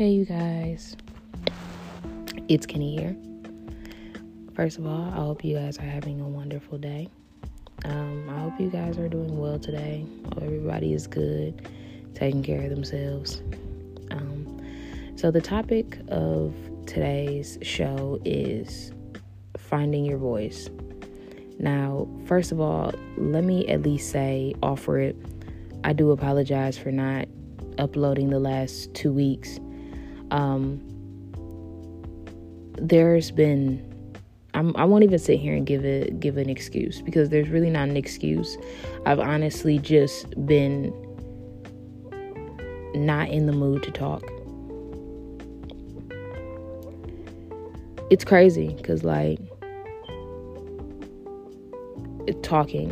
Hey, you guys. It's Kenny here. First of all, I hope you guys are having a wonderful day. Um, I hope you guys are doing well today. Everybody is good, taking care of themselves. Um, so, the topic of today's show is finding your voice. Now, first of all, let me at least say, offer it. I do apologize for not uploading the last two weeks. Um, there's been I'm, I will not even sit here and give it give an excuse because there's really not an excuse. I've honestly just been not in the mood to talk. It's crazy because like talking.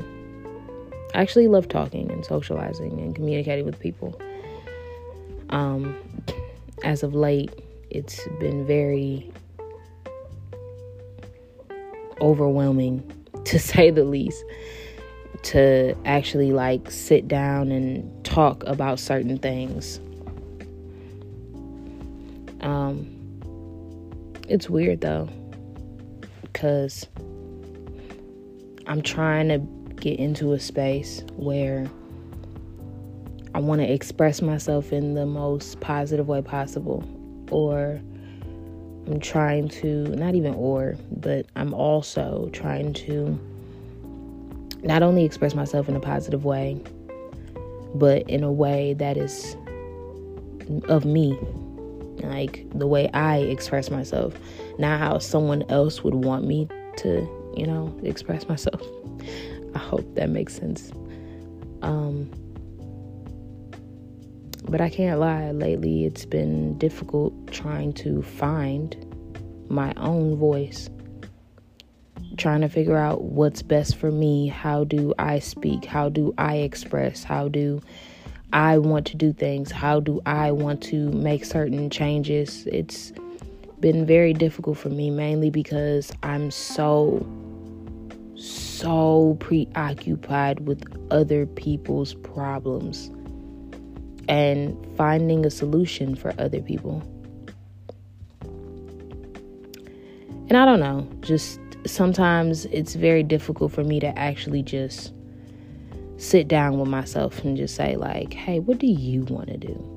I actually love talking and socializing and communicating with people. Um, as of late, it's been very overwhelming to say the least to actually like sit down and talk about certain things. Um, it's weird though, because I'm trying to get into a space where I want to express myself in the most positive way possible. Or I'm trying to, not even or, but I'm also trying to not only express myself in a positive way, but in a way that is of me. Like the way I express myself, not how someone else would want me to you know, express myself. I hope that makes sense. Um, but I can't lie, lately it's been difficult trying to find my own voice. Trying to figure out what's best for me. How do I speak? How do I express? How do I want to do things? How do I want to make certain changes? It's been very difficult for me, mainly because I'm so so preoccupied with other people's problems and finding a solution for other people. And I don't know, just sometimes it's very difficult for me to actually just sit down with myself and just say, like, hey, what do you want to do?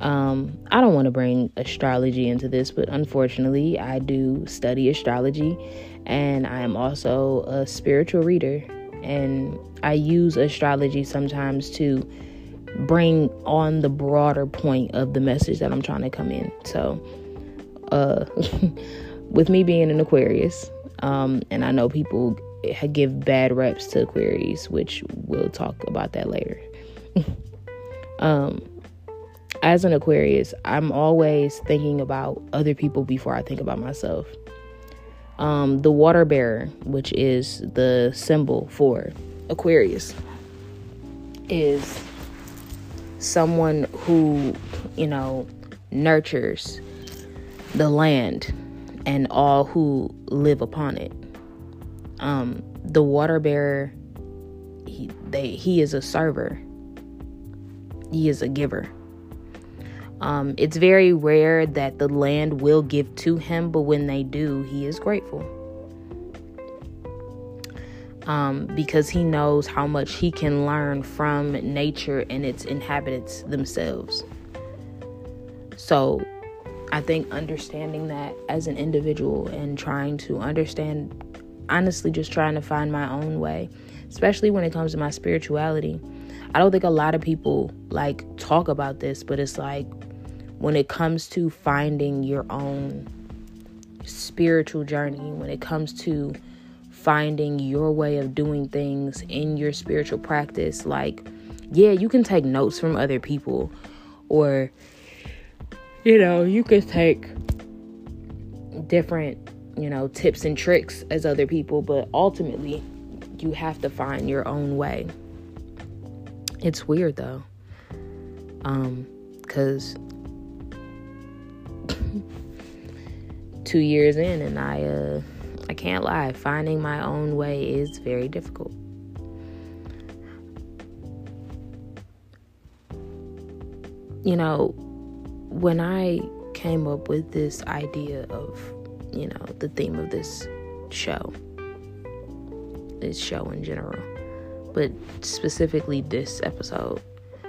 Um, I don't want to bring astrology into this, but unfortunately, I do study astrology and I am also a spiritual reader. And I use astrology sometimes to bring on the broader point of the message that I'm trying to come in. So, uh, with me being an Aquarius, um, and I know people give bad reps to Aquarius, which we'll talk about that later. um, as an Aquarius, I'm always thinking about other people before I think about myself. Um, the water bearer, which is the symbol for Aquarius, is someone who, you know, nurtures the land and all who live upon it. Um, the water bearer, he, they, he is a server, he is a giver. Um, it's very rare that the land will give to him, but when they do, he is grateful. Um, because he knows how much he can learn from nature and its inhabitants themselves. So, I think understanding that as an individual and trying to understand, honestly, just trying to find my own way, especially when it comes to my spirituality. I don't think a lot of people like talk about this, but it's like when it comes to finding your own spiritual journey, when it comes to finding your way of doing things in your spiritual practice, like, yeah, you can take notes from other people, or, you know, you could take different, you know, tips and tricks as other people, but ultimately, you have to find your own way. It's weird though. Um, because two years in, and I uh, I can't lie, finding my own way is very difficult. You know, when I came up with this idea of, you know, the theme of this show, this show in general, but specifically this episode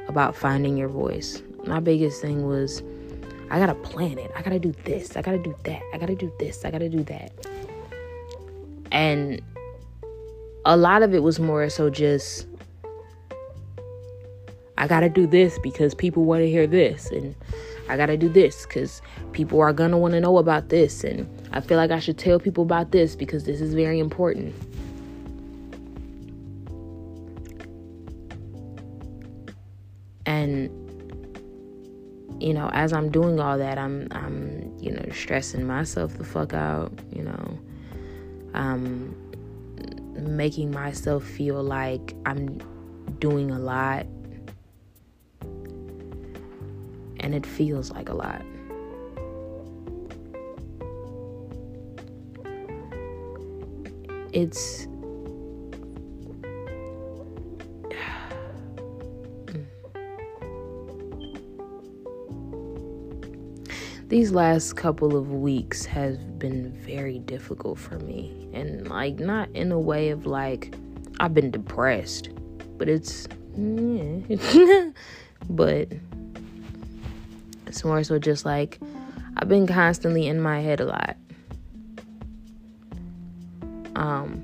about finding your voice, my biggest thing was I gotta plan it. I gotta do this. I gotta do that. I gotta do this. I gotta do that. And a lot of it was more so just I gotta do this because people want to hear this, and I gotta do this because people are gonna want to know about this, and I feel like I should tell people about this because this is very important. And you know, as I'm doing all that, I'm I'm you know stressing myself the fuck out, you know. Um making myself feel like I'm doing a lot and it feels like a lot. It's these last couple of weeks has been very difficult for me. And like not in a way of like I've been depressed but it's yeah. but it's more so just like I've been constantly in my head a lot. Um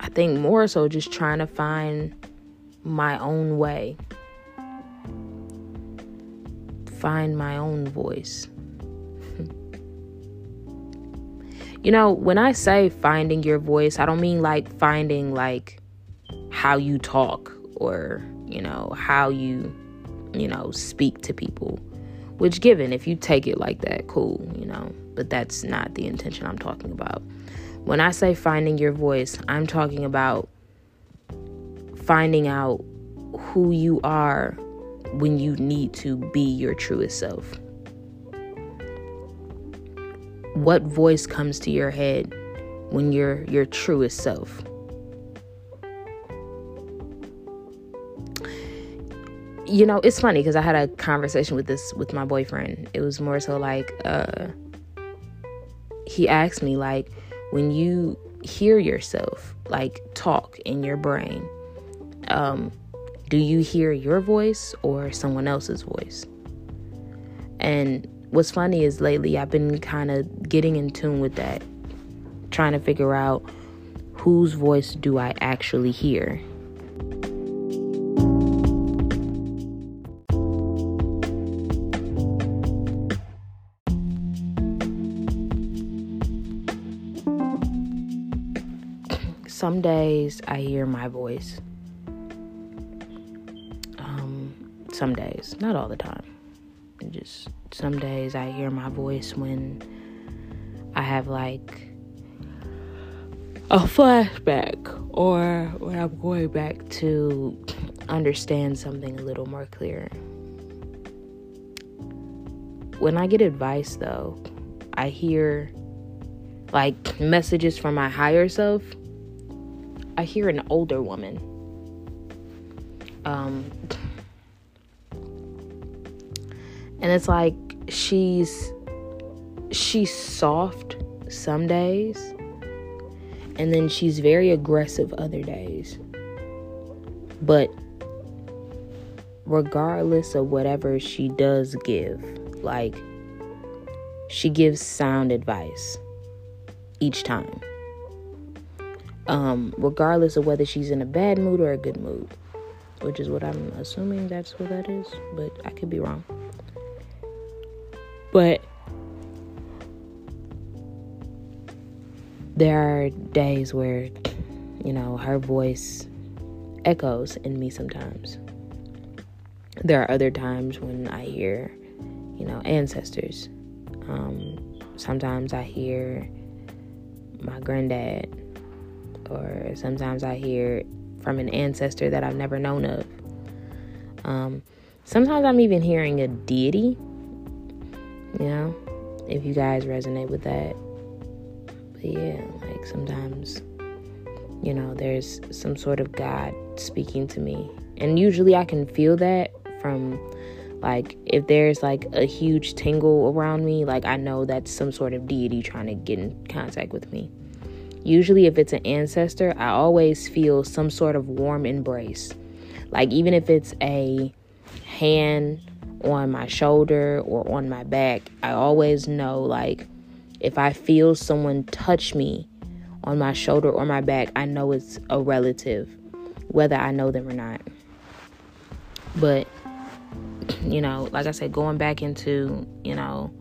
I think more so just trying to find my own way. Find my own voice You know, when I say finding your voice, I don't mean like finding like how you talk or, you know, how you, you know, speak to people. Which, given, if you take it like that, cool, you know, but that's not the intention I'm talking about. When I say finding your voice, I'm talking about finding out who you are when you need to be your truest self what voice comes to your head when you're your truest self. You know, it's funny because I had a conversation with this with my boyfriend. It was more so like uh he asked me like when you hear yourself like talk in your brain, um do you hear your voice or someone else's voice? And what's funny is lately I've been kind of getting in tune with that, trying to figure out whose voice do I actually hear. Some days I hear my voice. Um, some days, not all the time. Just some days I hear my voice when I have like a flashback or when I'm going back to understand something a little more clear. When I get advice though, I hear like messages from my higher self. I hear an older woman. Um, and it's like she's she's soft some days and then she's very aggressive other days. But regardless of whatever she does give like she gives sound advice each time. Um regardless of whether she's in a bad mood or a good mood which is what i'm assuming that's what that is but i could be wrong but there are days where, you know, her voice echoes in me sometimes. There are other times when I hear, you know, ancestors. Um, sometimes I hear my granddad, or sometimes I hear from an ancestor that I've never known of. Um, sometimes I'm even hearing a deity you know, if you guys resonate with that. But yeah, like sometimes, you know, there's some sort of God speaking to me. And usually I can feel that from Like if there's like a huge tingle around me, like I know that's some sort of deity trying to get in contact with me. Usually if it's an ancestor, I always feel some sort of warm embrace. Like even if it's a hand on my shoulder or on my back, I always know like if I feel someone touch me on my shoulder or my back, I know it's a relative, whether I know them or not. But, you know, like I said, going back into, you know,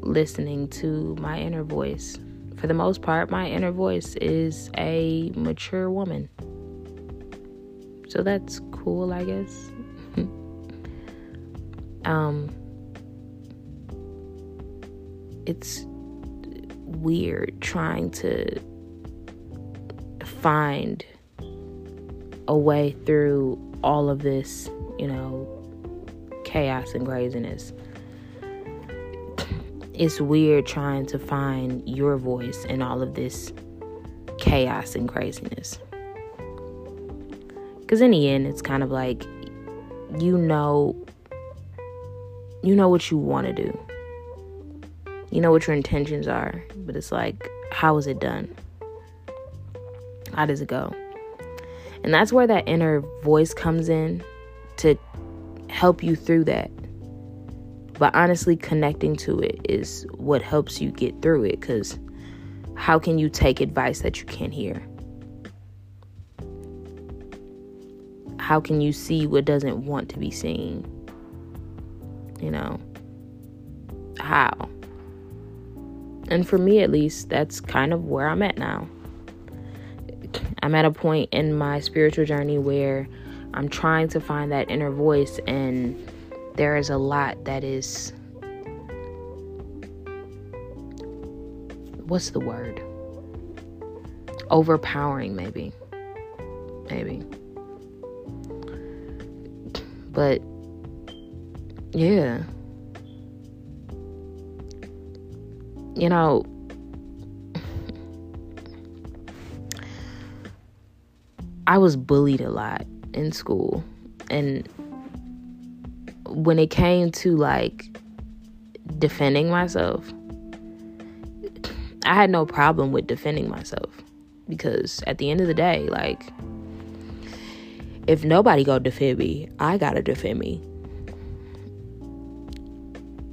listening to my inner voice. For the most part, my inner voice is a mature woman. So that's cool, I guess. Um, it's weird trying to find a way through all of this, you know, chaos and craziness. It's weird trying to find your voice in all of this chaos and craziness. Because in the end, it's kind of like you know, you know what you want to do you know what your intentions are, but it's like, how is it done? How does it go? And that's where that inner voice comes in to help you through that. But honestly, connecting to it is what helps you get through it because how can you take advice that you can't hear? How can you see what doesn't want to be seen? You know, how? And for me, at least, that's kind of where I'm at now. I'm at a point in my spiritual journey where I'm trying to find that inner voice, and there is a lot that is. What's the word? Overpowering, maybe. Maybe. But, yeah. you know, I was bullied a lot in school. And when it came to like defending myself, I had no problem with defending myself because at the end of the day, like if nobody go defend me, I gotta defend me.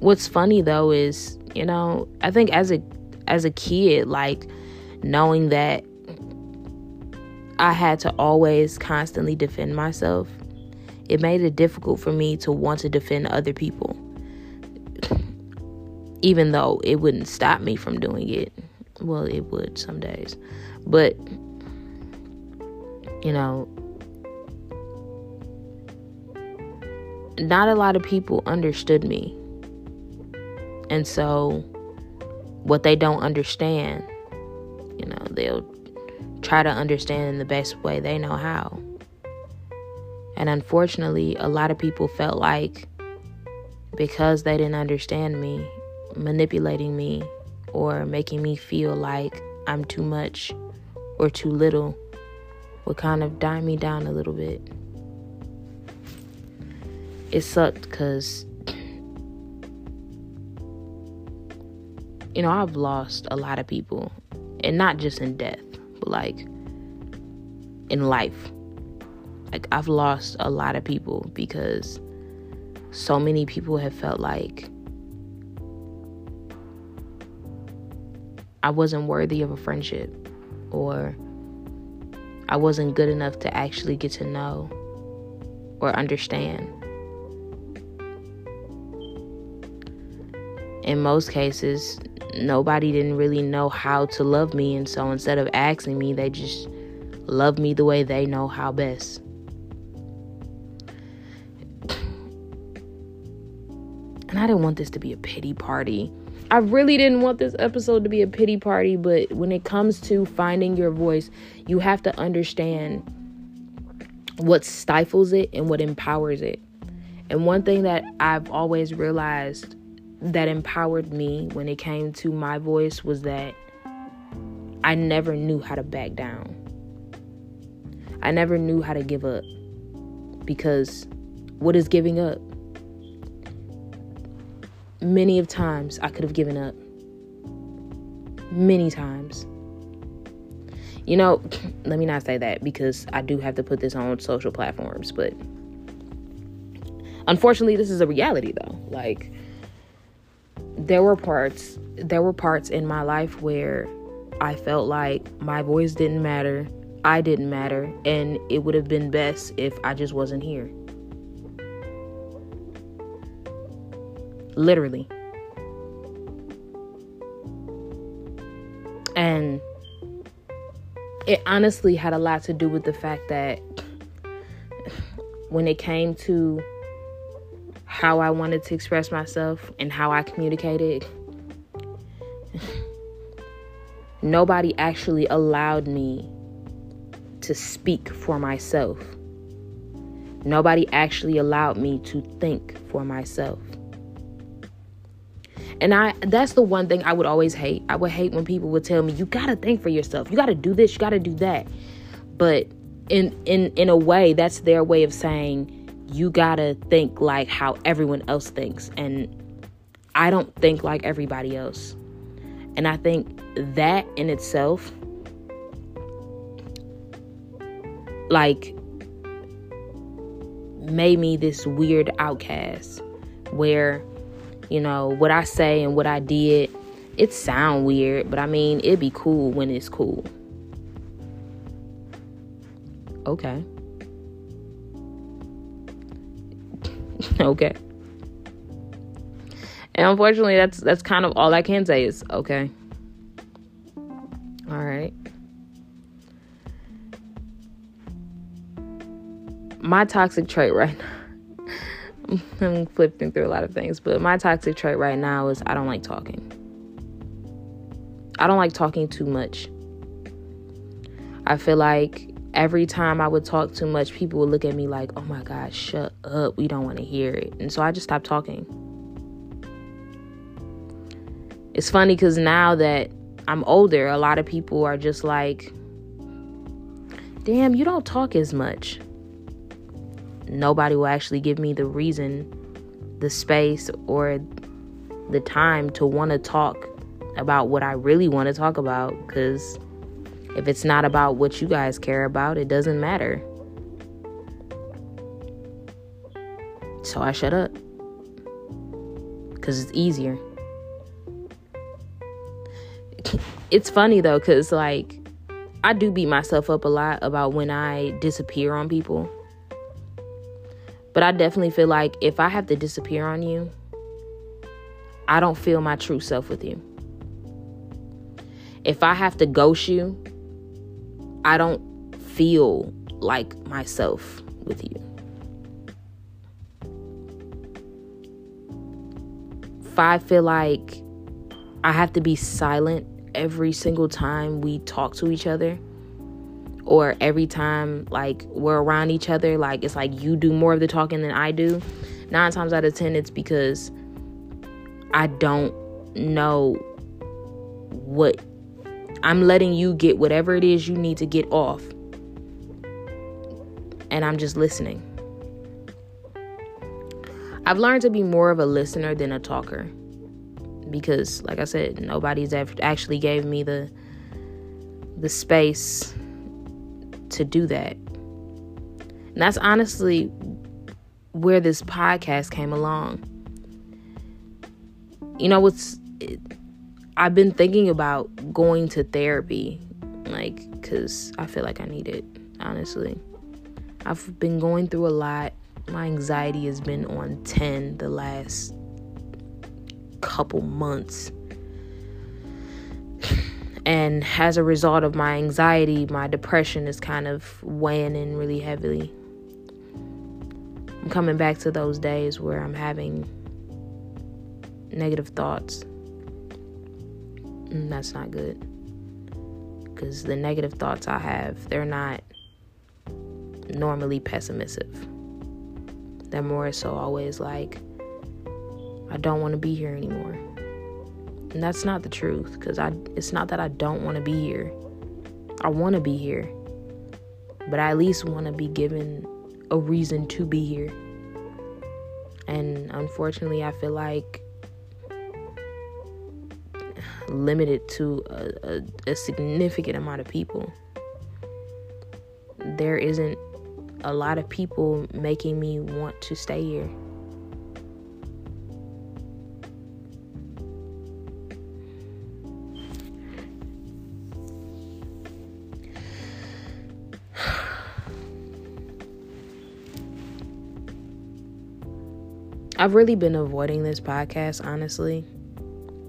What's funny though is you know i think as a as a kid like knowing that i had to always constantly defend myself it made it difficult for me to want to defend other people even though it wouldn't stop me from doing it. Well it would some days but you know not a lot of people understood me and so, what they don't understand, you know, they'll try to understand in the best way they know how. And unfortunately, a lot of people felt like because they didn't understand me, manipulating me or making me feel like I'm too much or too little would kind of die me down a little bit. It sucked because you know, I've lost a lot of people, and not just in death, but like in life. Like, I've lost a lot of people because so many people have felt like I wasn't worthy of a friendship or I wasn't good enough to actually get to know or understand. In most cases, nobody didn't really know how to love me. And so instead of asking me, they just love me the way they know how best. And I didn't want this to be a pity party. I really didn't want this episode to be a pity party, but when it comes to finding your voice, you have to understand what stifles it and what empowers it. And one thing that I've always realized that empowered me when it came to my voice was that I never knew how to back down. I never knew how to give up because What is giving up? Many of times I could have given up. Many times. You know, let me not say that because I do have to put this on social platforms, but unfortunately this is a reality though. Like there were parts there were parts in my life where I felt like my voice didn't matter, I didn't matter, and it would have been best if I just wasn't here. Literally. And it honestly had a lot to do with the fact that when it came to how I wanted to express myself and how I communicated, nobody actually allowed me to speak for myself. Nobody actually allowed me to think for myself. And I that's the one thing I would always hate. I would hate when people would tell me, "You got to think for yourself. You got to do this, you got to do that." But in in in a way, that's their way of saying you got to think like how everyone else thinks. And I don't think like everybody else. And I think that in itself like made me this weird outcast where you know what i say and what i did it sound weird but i mean it'd be cool when it's cool okay okay and unfortunately that's that's kind of all i can say is okay all right my toxic trait right now, I'm flipping through a lot of things, but my toxic trait right now is I don't like talking. I don't like talking too much. I feel like every time I would talk too much, people would look at me like, oh my God, shut up. We don't want to hear it. And so I just stopped talking. It's funny because now that I'm older, a lot of people are just like, damn, you don't talk as much nobody will actually give me the reason, the space, or the time to want to talk about what I really want to talk about. Because if it's not about what you guys care about, it doesn't matter. So I shut up. Because it's easier. it's funny though, because like I do beat myself up a lot about when I disappear on people. But I definitely feel like if I have to disappear on you, I don't feel my true self with you. If I have to ghost you, I don't feel like myself with you. If I feel like I have to be silent every single time we talk to each other, or every time like we're around each other like it's like you do more of the talking than i do nine times out of ten it's because i don't know what i'm letting you get whatever it is you need to get off and i'm just listening i've learned to be more of a listener than a talker because like i said nobody's actually gave me the the space to do that. And that's honestly where this podcast came along. You know, what's I've been thinking about going to therapy, like, because I feel like I need it, honestly. I've been going through a lot. My anxiety has been on 10 the last couple months. And as a result of my anxiety, my depression is kind of weighing in really heavily. I'm coming back to those days where I'm having negative thoughts. And that's not good. Because the negative thoughts I have, they're not normally pessimistic. They're more so always like, I don't want to be here anymore. And that's not the truth because I it's not that I don't want to be here. I want to be here. But I at least want to be given a reason to be here. And unfortunately, I feel like limited to a, a, a significant amount of people. There isn't a lot of people making me want to stay here. I've really been avoiding this podcast, honestly.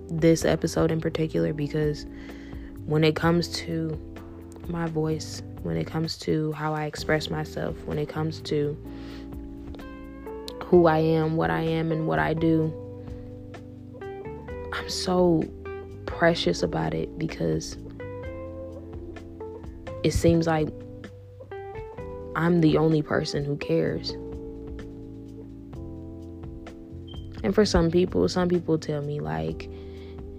This episode in particular, because when it comes to my voice, when it comes to how I express myself, when it comes to who I am, what I am, and what I do, I'm so precious about it because it seems like I'm the only person who cares. And for some people, some people tell me, like,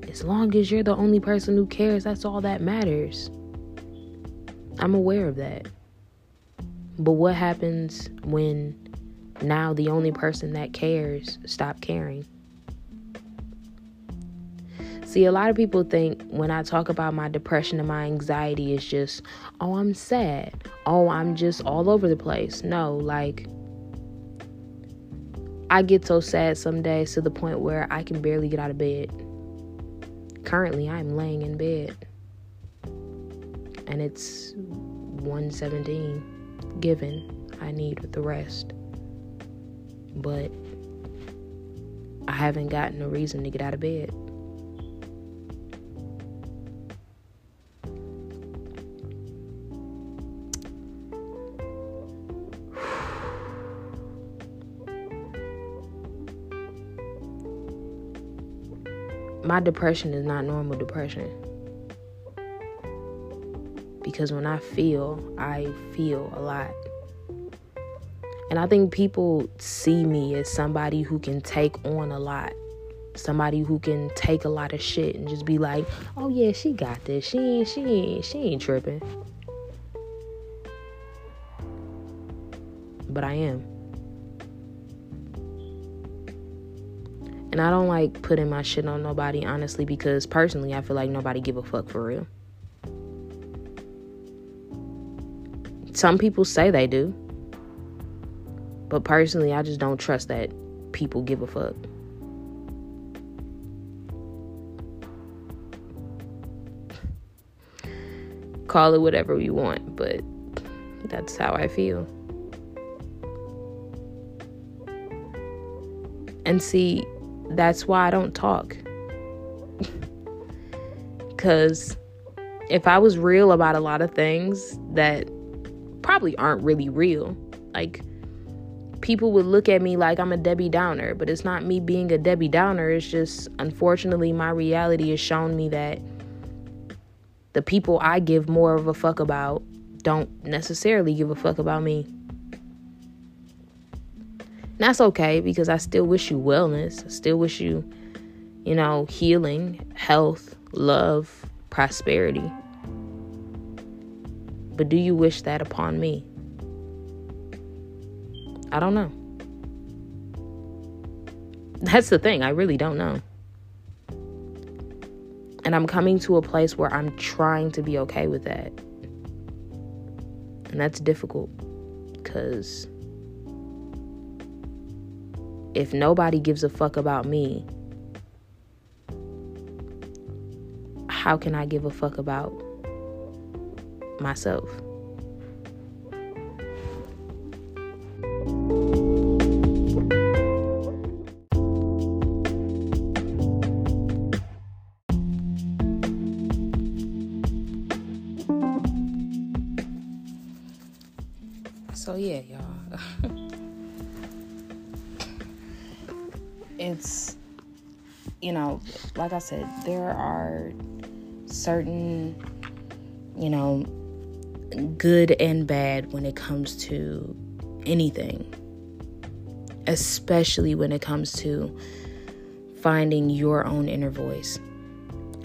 as long as you're the only person who cares, that's all that matters. I'm aware of that. But what happens when now the only person that cares stop caring? See, a lot of people think when I talk about my depression and my anxiety, it's just, oh, I'm sad. Oh, I'm just all over the place. No, like, I get so sad some days to the point where I can barely get out of bed. Currently, I'm laying in bed. And it's 117 given. I need the rest. But I haven't gotten a reason to get out of bed. My depression is not normal depression. Because when I feel, I feel a lot. And I think people see me as somebody who can take on a lot. Somebody who can take a lot of shit and just be like, "Oh yeah, she got this. She ain't she ain't she ain't tripping." But I am. And I don't like putting my shit on nobody, honestly, because personally, I feel like nobody give a fuck for real. Some people say they do. But personally, I just don't trust that people give a fuck. Call it whatever you want, but that's how I feel. And see, that's why I don't talk. Because if I was real about a lot of things that probably aren't really real, like people would look at me like I'm a Debbie Downer, but it's not me being a Debbie Downer. It's just, unfortunately, my reality has shown me that the people I give more of a fuck about don't necessarily give a fuck about me that's okay because I still wish you wellness. I still wish you, you know, healing, health, love, prosperity. But do you wish that upon me? I don't know. That's the thing. I really don't know. And I'm coming to a place where I'm trying to be okay with that. And that's difficult because if nobody gives a fuck about me, how can I give a fuck about myself? I said, there are certain, you know, good and bad when it comes to anything, especially when it comes to finding your own inner voice.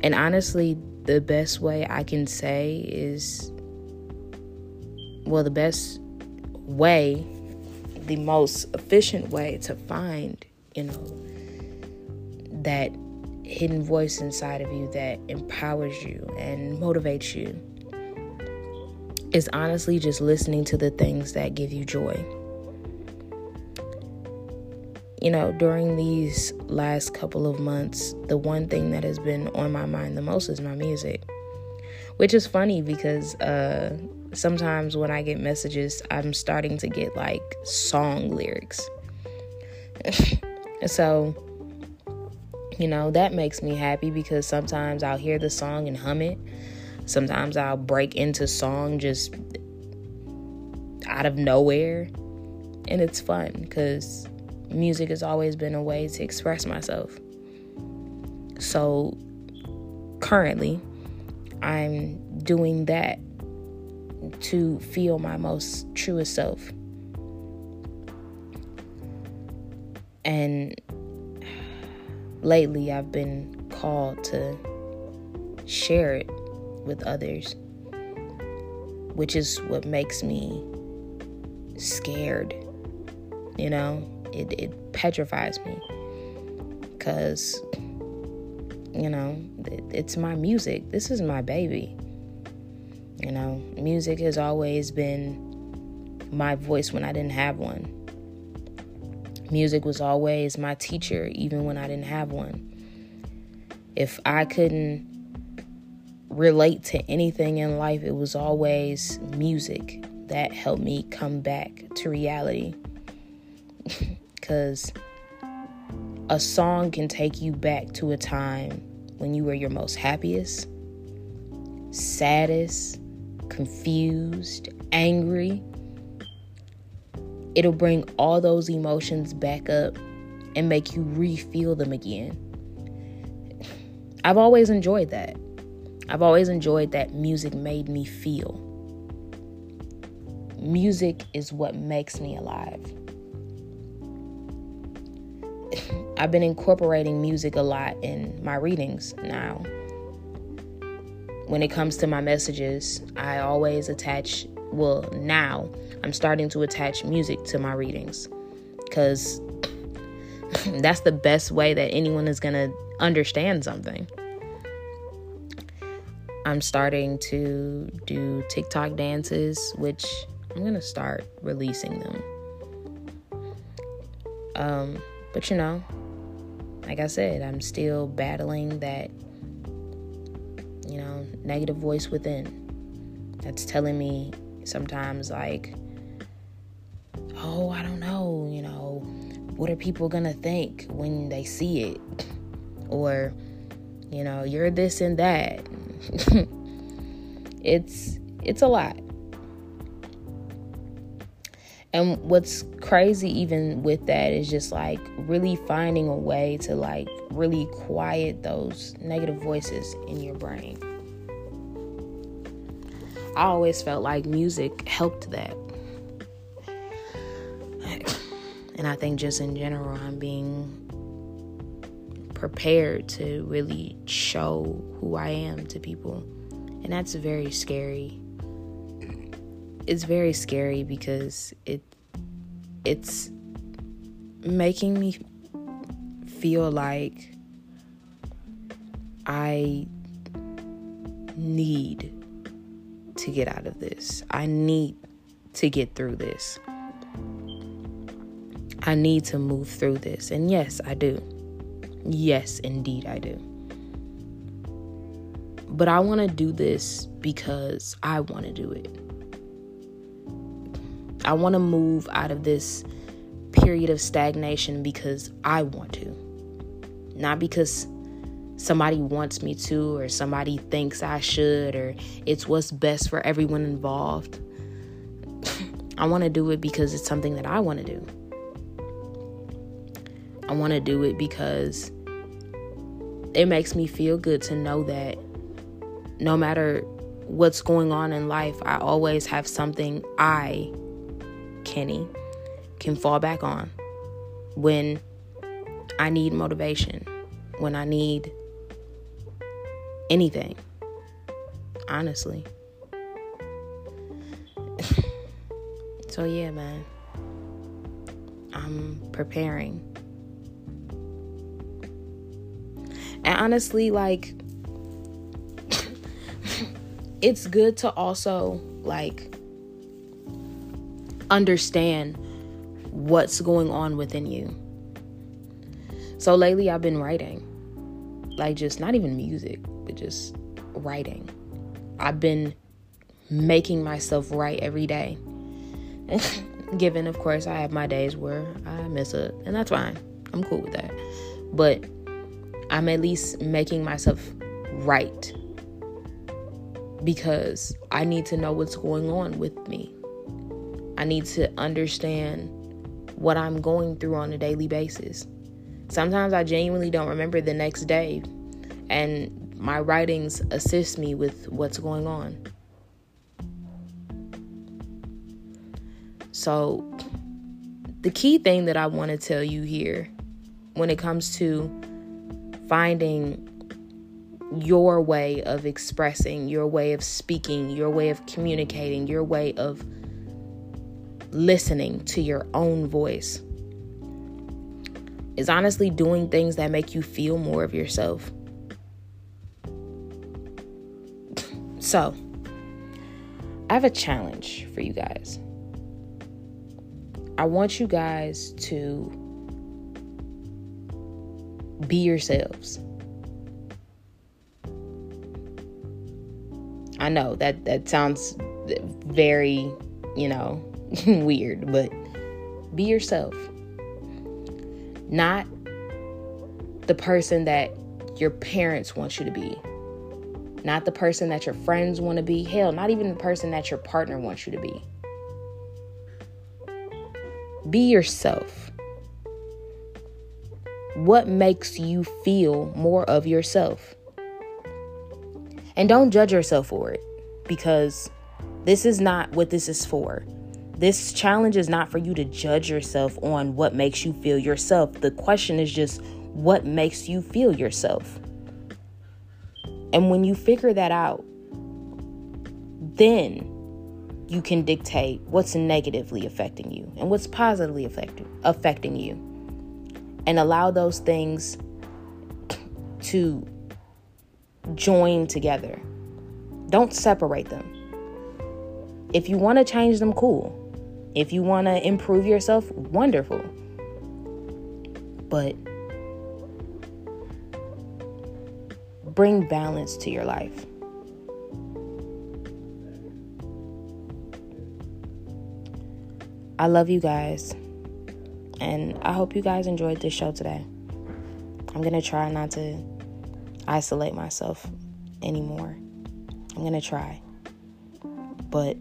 And honestly, the best way I can say is well, the best way the most efficient way to find, you know, that hidden voice inside of you that empowers you and motivates you is honestly just listening to the things that give you joy. You know, during these last couple of months, the one thing that has been on my mind the most is my music. Which is funny because uh, sometimes when I get messages, I'm starting to get like song lyrics. so, you know, that makes me happy because sometimes I'll hear the song and hum it. Sometimes I'll break into song just out of nowhere. And it's fun because music has always been a way to express myself. So currently, I'm doing that to feel my most truest self. And lately, I've been called to share it with others, which is what makes me scared. You know, it, it petrifies me because, you know, it, it's my music. This is my baby. You know, music has always been my voice when I didn't have one. Music was always my teacher, even when I didn't have one. If I couldn't relate to anything in life, it was always music that helped me come back to reality. Because a song can take you back to a time when you were your most happiest, saddest, confused, angry. It'll bring all those emotions back up and make you re feel them again. I've always enjoyed that. I've always enjoyed that music made me feel. Music is what makes me alive. I've been incorporating music a lot in my readings now when it comes to my messages, I always attach, well, now I'm starting to attach music to my readings because that's the best way that anyone is going to understand something. I'm starting to do TikTok dances, which I'm going to start releasing them. Um, but you know, like I said, I'm still battling that you know, negative voice within that's telling me sometimes, like, oh, I don't know, you know, what are people gonna think when they see it? Or, you know, you're this and that. it's it's a lot. And what's crazy even with that is just like really finding a way to like really quiet those negative voices in your brain. I always felt like music helped that. And I think just in general, I'm being prepared to really show who I am to people. And that's very scary. It's very scary because it it's making me feel like I need to get out of this. I need to get through this. I need to move through this. And yes, I do. Yes, indeed, I do. But I want to do this because I want to do it. I want to move out of this period of stagnation because I want to, not because somebody wants me to, or somebody thinks I should, or it's what's best for everyone involved. I want to do it because it's something that I want to do. I want to do it because it makes me feel good to know that no matter what's going on in life, I always have something I, Kenny, can fall back on when I need motivation, when I need anything. Honestly. so, yeah, man. I'm preparing. And honestly, like, it's good to also, like, understand what's going on within you. So lately, I've been writing. Like, just not even music, but just writing. I've been making myself write every day. Given, of course, I have my days where I mess up, and that's fine. I'm cool with that. But I'm at least making myself write because I need to know what's going on with me. I need to understand what I'm going through on a daily basis. Sometimes I genuinely don't remember the next day, and my writings assist me with what's going on. So, the key thing that I want to tell you here when it comes to finding your way of expressing, your way of speaking, your way of communicating, your way of listening to your own voice is honestly doing things that make you feel more of yourself. So, I have a challenge for you guys. I want you guys to be yourselves. I know that that sounds very, you know, weird, but be yourself. Not the person that your parents want you to be. Not the person that your friends want to be. Hell, not even the person that your partner wants you to be. Be yourself. What makes you feel more of yourself? And don't judge yourself for it because this is not what this is for. This challenge is not for you to judge yourself on what makes you feel yourself. The question is just what makes you feel yourself. And when you figure that out, then you can dictate what's negatively affecting you and what's positively affecting affecting you. And allow those things to join together. Don't separate them. If you want to change them, cool. If you want to improve yourself, wonderful. But bring balance to your life. I love you guys. And I hope you guys enjoyed this show today. I'm going to try not to isolate myself anymore. I'm going to try. But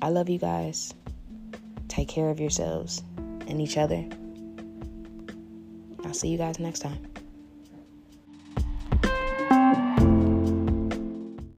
I love you guys. Take care of yourselves and each other. I'll see you guys next time.